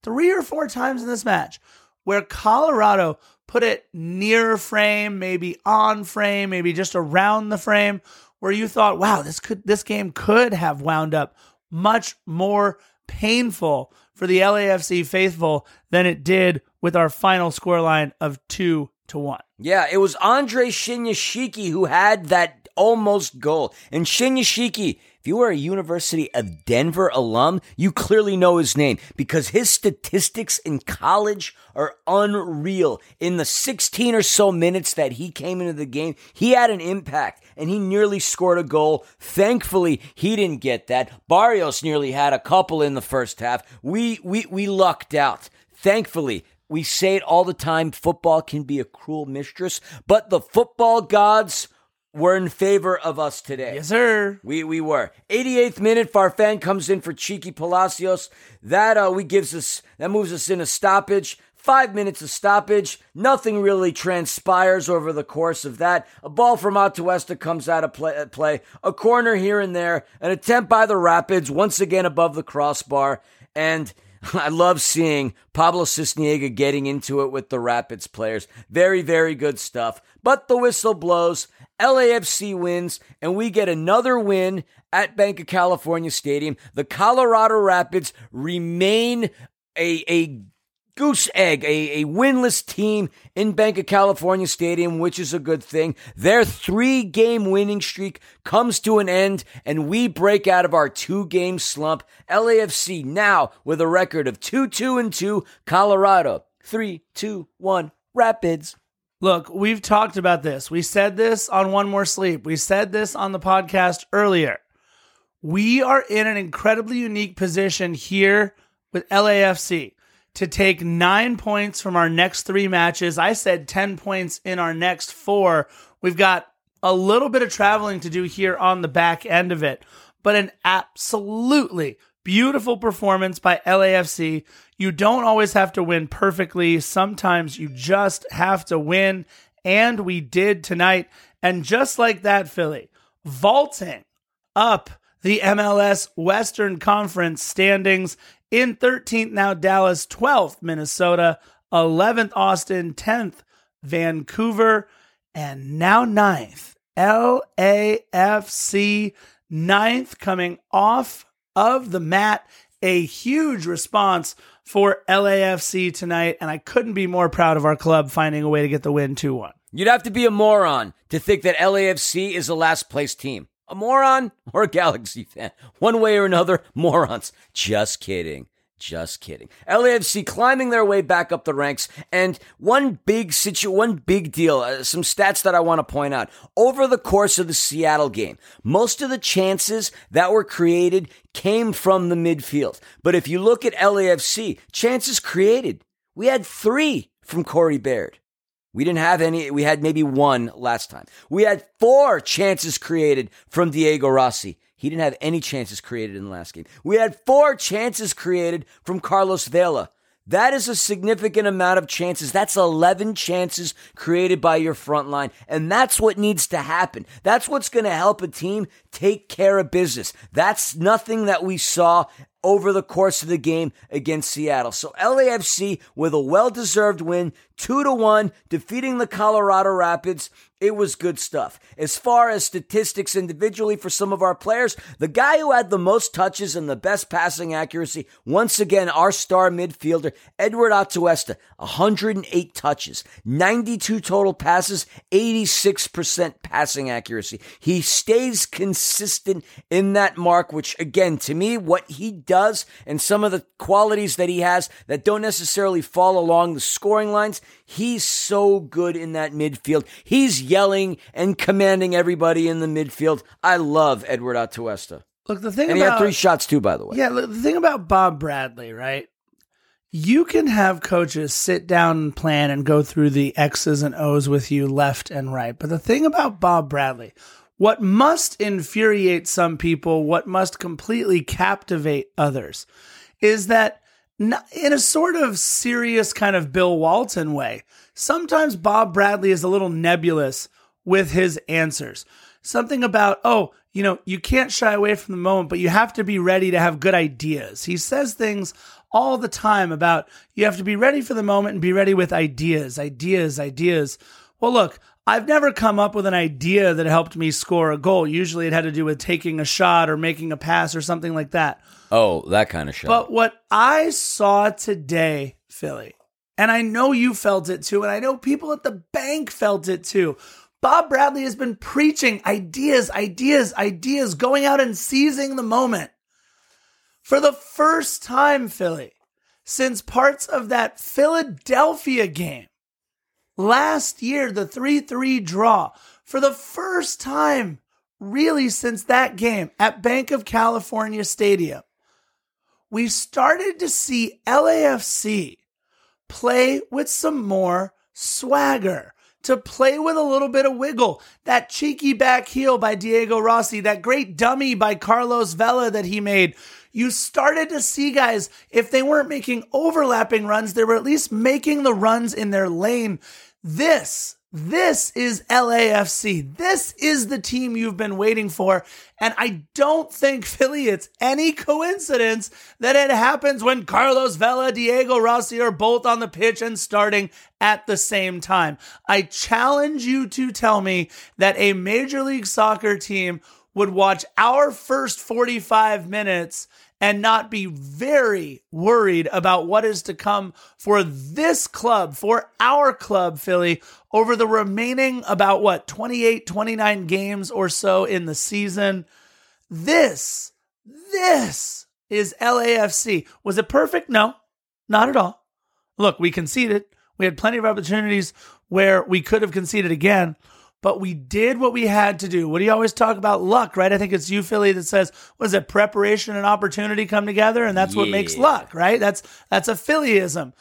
three or four times in this match where Colorado put it near frame, maybe on frame, maybe just around the frame, where you thought, wow, this could this game could have wound up much more painful for the LAFC faithful than it did with our final scoreline of two to one. Yeah, it was Andre Shinyashiki who had that almost goal. And Shinyashiki, if you are a University of Denver alum, you clearly know his name because his statistics in college are unreal. In the 16 or so minutes that he came into the game, he had an impact and he nearly scored a goal. Thankfully, he didn't get that. Barrios nearly had a couple in the first half. We we we lucked out. Thankfully, we say it all the time football can be a cruel mistress, but the football gods were in favor of us today. Yes, sir. We we were. 88th minute, Farfan comes in for Cheeky Palacios. That uh we gives us that moves us in a stoppage. Five minutes of stoppage. Nothing really transpires over the course of that. A ball from Atuesta comes out of play, play. A corner here and there. An attempt by the Rapids, once again above the crossbar. And I love seeing Pablo Sisniega getting into it with the Rapids players. Very, very good stuff. But the whistle blows. LAFC wins, and we get another win at Bank of California Stadium. The Colorado Rapids remain a, a goose egg, a, a winless team in Bank of California Stadium, which is a good thing. Their three game winning streak comes to an end, and we break out of our two game slump. LAFC now with a record of 2 2 and 2. Colorado 3 2 1 Rapids. Look, we've talked about this. We said this on One More Sleep. We said this on the podcast earlier. We are in an incredibly unique position here with LAFC to take nine points from our next three matches. I said 10 points in our next four. We've got a little bit of traveling to do here on the back end of it, but an absolutely beautiful performance by LAFC. You don't always have to win perfectly. Sometimes you just have to win. And we did tonight. And just like that, Philly, vaulting up the MLS Western Conference standings in 13th now Dallas, 12th Minnesota, 11th Austin, 10th Vancouver, and now 9th LAFC, 9th coming off of the mat. A huge response for LAFC tonight, and I couldn't be more proud of our club finding a way to get the win 2 1. You'd have to be a moron to think that LAFC is a last place team. A moron or a Galaxy fan. One way or another, morons. Just kidding. Just kidding. LAFC climbing their way back up the ranks, and one big situ, one big deal. Uh, some stats that I want to point out over the course of the Seattle game. Most of the chances that were created came from the midfield. But if you look at LAFC, chances created, we had three from Corey Baird. We didn't have any. We had maybe one last time. We had four chances created from Diego Rossi. He didn't have any chances created in the last game. We had four chances created from Carlos Vela. That is a significant amount of chances. That's 11 chances created by your front line. And that's what needs to happen. That's what's going to help a team take care of business. That's nothing that we saw over the course of the game against Seattle. So LAFC with a well deserved win, two to one, defeating the Colorado Rapids. It was good stuff. As far as statistics individually for some of our players, the guy who had the most touches and the best passing accuracy, once again, our star midfielder, Edward Atuesta, 108 touches, 92 total passes, 86% passing accuracy. He stays consistent in that mark, which again, to me, what he does and some of the qualities that he has that don't necessarily fall along the scoring lines, he's so good in that midfield. He's yelling and commanding everybody in the midfield. I love Edward Atuesta. Look, the thing And about he had three shots too, by the way. Yeah, look, the thing about Bob Bradley, right? You can have coaches sit down and plan and go through the X's and O's with you left and right. But the thing about Bob Bradley, what must infuriate some people, what must completely captivate others, is that in a sort of serious kind of Bill Walton way, sometimes Bob Bradley is a little nebulous with his answers. Something about, oh, you know, you can't shy away from the moment, but you have to be ready to have good ideas. He says things all the time about you have to be ready for the moment and be ready with ideas, ideas, ideas. Well, look, I've never come up with an idea that helped me score a goal. Usually it had to do with taking a shot or making a pass or something like that. Oh, that kind of shot. But what I saw today, Philly, and I know you felt it too, and I know people at the bank felt it too. Bob Bradley has been preaching ideas, ideas, ideas, going out and seizing the moment. For the first time, Philly, since parts of that Philadelphia game last year, the 3 3 draw, for the first time, really, since that game at Bank of California Stadium, we started to see LAFC play with some more swagger, to play with a little bit of wiggle. That cheeky back heel by Diego Rossi, that great dummy by Carlos Vela that he made. You started to see guys, if they weren't making overlapping runs, they were at least making the runs in their lane. This, this is LAFC. This is the team you've been waiting for. And I don't think, Philly, it's any coincidence that it happens when Carlos Vela, Diego Rossi are both on the pitch and starting at the same time. I challenge you to tell me that a Major League Soccer team would watch our first 45 minutes and not be very worried about what is to come for this club, for our club, Philly, over the remaining about what, 28, 29 games or so in the season. This, this is LAFC. Was it perfect? No, not at all. Look, we conceded. We had plenty of opportunities where we could have conceded again but we did what we had to do. What do you always talk about? Luck, right? I think it's you, Philly, that says, "Was it preparation and opportunity come together?" And that's what makes luck, right? That's that's a Phillyism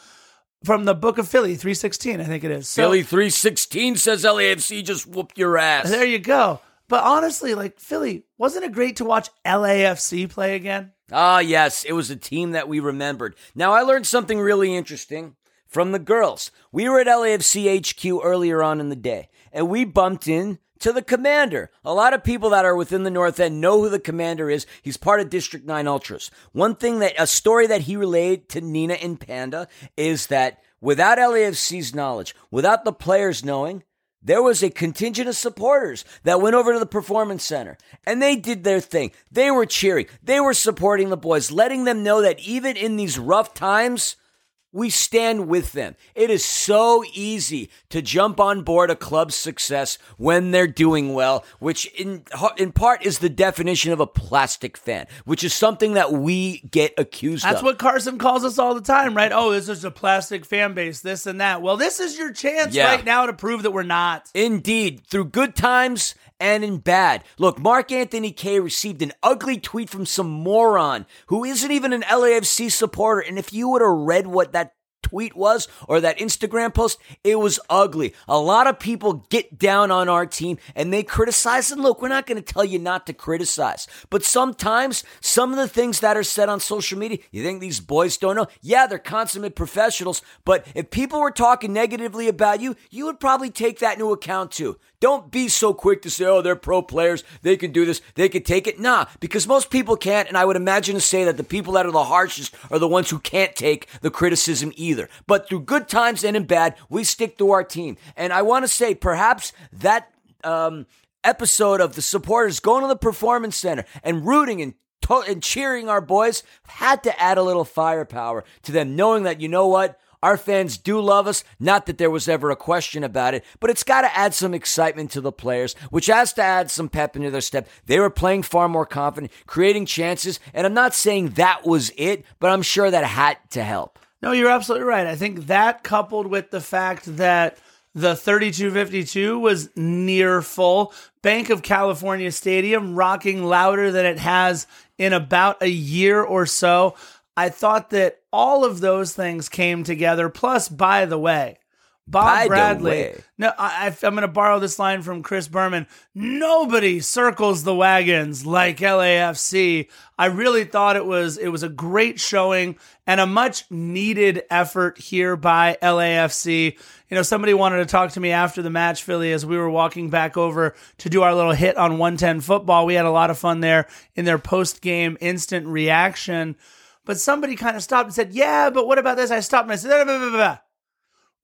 from the Book of Philly, three sixteen, I think it is. So, Philly 316 says LAFC just whooped your ass. There you go. But honestly, like Philly, wasn't it great to watch LAFC play again? Ah, yes, it was a team that we remembered. Now, I learned something really interesting from the girls. We were at LAFC HQ earlier on in the day, and we bumped in to the commander. A lot of people that are within the North End know who the commander is. He's part of District 9 Ultras. One thing that, a story that he relayed to Nina and Panda is that without LAFC's knowledge, without the players knowing, there was a contingent of supporters that went over to the performance center and they did their thing. They were cheering. They were supporting the boys, letting them know that even in these rough times, we stand with them. It is so easy to jump on board a club's success when they're doing well, which in in part is the definition of a plastic fan, which is something that we get accused That's of. That's what Carson calls us all the time, right? Oh, this is a plastic fan base, this and that. Well, this is your chance Yeah. right now to prove that we're not. Indeed, through good times and in bad. Look, Mark Anthony Kaye received an ugly tweet from some moron who isn't even an LAFC supporter. And if you would have read what that tweet was or that Instagram post, it was ugly. A lot of people get down on our team and they criticize. And look, we're not going to tell you not to criticize, but sometimes some of the things that are said on social media, you think these boys don't know? Yeah, they're consummate professionals, but if people were talking negatively about you, you would probably take that into account too. Don't be so quick to say, oh, they're pro players. They can do this. They can take it. Nah, because most people can't. And I would imagine to say that the people that are the harshest are the ones who can't take the criticism either. But through good times and in bad, we stick to our team. And I want to say, perhaps that, um, episode of the supporters going to the performance center and rooting and and cheering our boys had to add a little firepower to them, knowing that you know what. Our fans do love us. Not that there was ever a question about it, but it's got to add some excitement to the players, which has to add some pep into their step. They were playing far more confident, creating chances. And I'm not saying that was it, but I'm sure that had to help. No, you're absolutely right. I think that coupled with the fact that the 3252 was near full. Bank of California Stadium rocking louder than it has in about a year or so. I thought that all of those things came together. Plus, by the way, Bob By Bradley. No, I, I'm going to borrow this line from Chris Berman. Nobody circles the wagons like LAFC. I really thought it was it was a great showing and a much needed effort here by LAFC. You know, somebody wanted to talk to me after the match, Philly, as we were walking back over to do our little hit on 110 football. We had a lot of fun there in their post game instant reaction. But somebody kind of stopped and said, Yeah, but what about this? I stopped and I said, "Blah, blah, blah, blah, blah."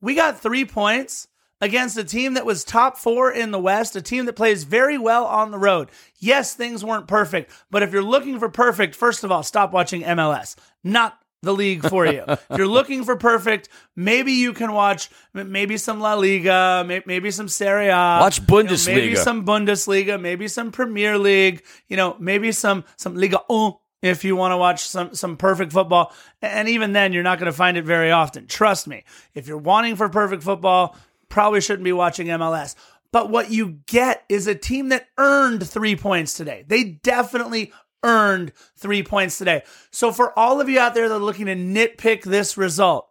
We got three points against a team that was top four in the West, a team that plays very well on the road. Yes, things weren't perfect, but if you're looking for perfect, first of all, stop watching MLS. Not the league for you. if you're looking for perfect, maybe you can watch maybe some La Liga, maybe some Serie A. Watch you know, maybe some Bundesliga, maybe some Premier League, you know, maybe some some Liga 1 if you want to watch some some perfect football. And even then you're not going to find it very often. Trust me. If you're wanting for perfect football, probably shouldn't be watching MLS. But what you get is a team that earned 3 points today. They definitely earned 3 points today. So for all of you out there that are looking to nitpick this result,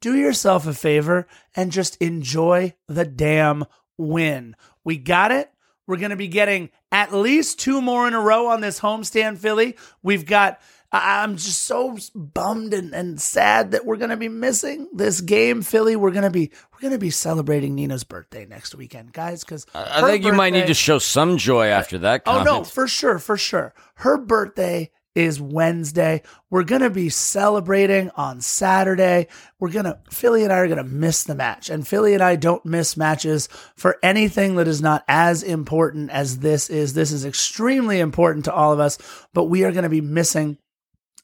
do yourself a favor and just enjoy the damn win. We got it. We're going to be getting at least two more in a row on this homestand, Philly. We've got. I'm just so bummed and, and sad that we're going to be missing this game, Philly. We're going to be we're going to be celebrating Nina's birthday next weekend, guys. Because I think you might need to show some joy after that Oh no, for sure, for sure. Her birthday is Wednesday. We're gonna be celebrating on Saturday. We're gonna Philly and I are gonna miss the match. And Philly and I don't miss matches for anything that is not as important as this is. This is extremely important to all of us, but we are gonna be missing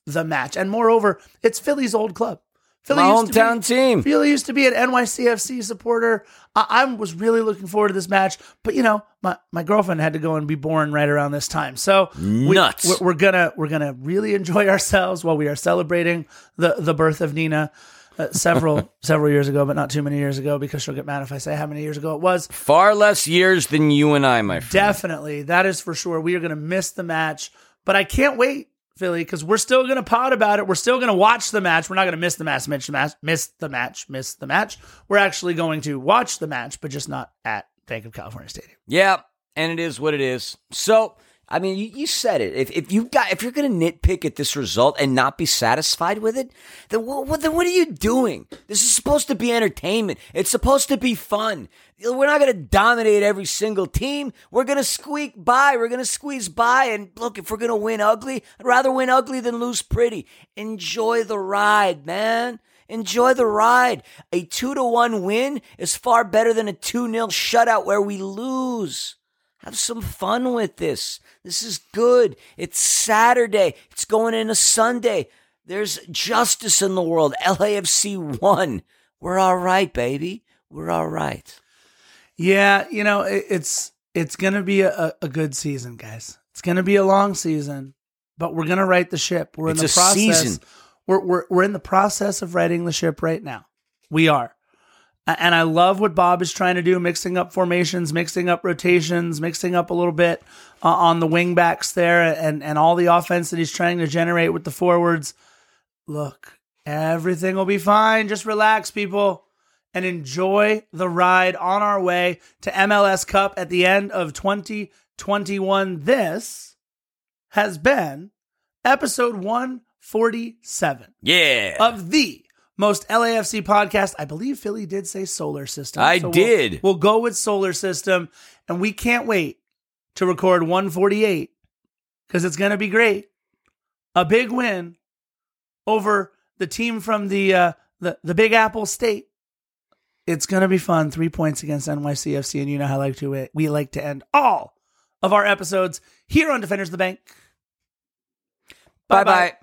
the match. And moreover, it's Philly's old club. Philly My to be- hometown team. Philly used to be an NYCFC supporter. I, I was really looking forward to this match, but you know, my, my girlfriend had to go and be born right around this time. So we- Nuts. we're, we're gonna we're gonna really enjoy ourselves while we are celebrating the the birth of Nina. Uh, several several years ago, but not too many years ago, because she'll get mad if I say how many years ago it was. Far less years than you and I, my friend. Definitely, that is for sure. We are going to miss the match, but I can't wait, Philly, because we're still going to pod about it. We're still going to watch the match. We're not going to miss the match, miss the match, miss the match, miss the match. We're actually going to watch the match, but just not at Bank of California Stadium. Yeah, and it is what it is. So, I mean, you, you said it. If if you got if you're going to nitpick at this result and not be satisfied with it, then what, what then what are you doing? This is supposed to be entertainment. It's supposed to be fun. We're not going to dominate every single team. We're going to squeak by. We're going to squeeze by. And look, if we're going to win ugly, I'd rather win ugly than lose pretty. Enjoy the ride, man. Enjoy the ride. A two to one win is far better than a two nil shutout where we lose. Have some fun with this. This is good. It's Saturday. It's going into Sunday. There's justice in the world. LAFC won. We're all right, baby. We're all right. Yeah, you know, it's it's going to be a, a good season, guys. It's going to be a long season, but we're going to right the ship. We're It's in a the process. season. We're, we're we're in the process of righting the ship right now. We are. And I love what Bob is trying to do, mixing up formations, mixing up rotations, mixing up a little bit uh, on the wing backs there, and, and all the offense that he's trying to generate with the forwards. Look, everything will be fine. Just relax, people, and enjoy the ride on our way to MLS Cup at the end of 2021. This has been episode 147 Yeah. of the most LAFC podcast. I believe Philly did say solar system. I we'll- did. We'll, go with solar system, and we can't wait to record 148 because it's going to be great. A big win over the team from the uh, the the Big Apple State. It's going to be fun. Three points against NYCFC, and you know how I like to we like to end all of our episodes here on Defenders of the Bank. Bye bye.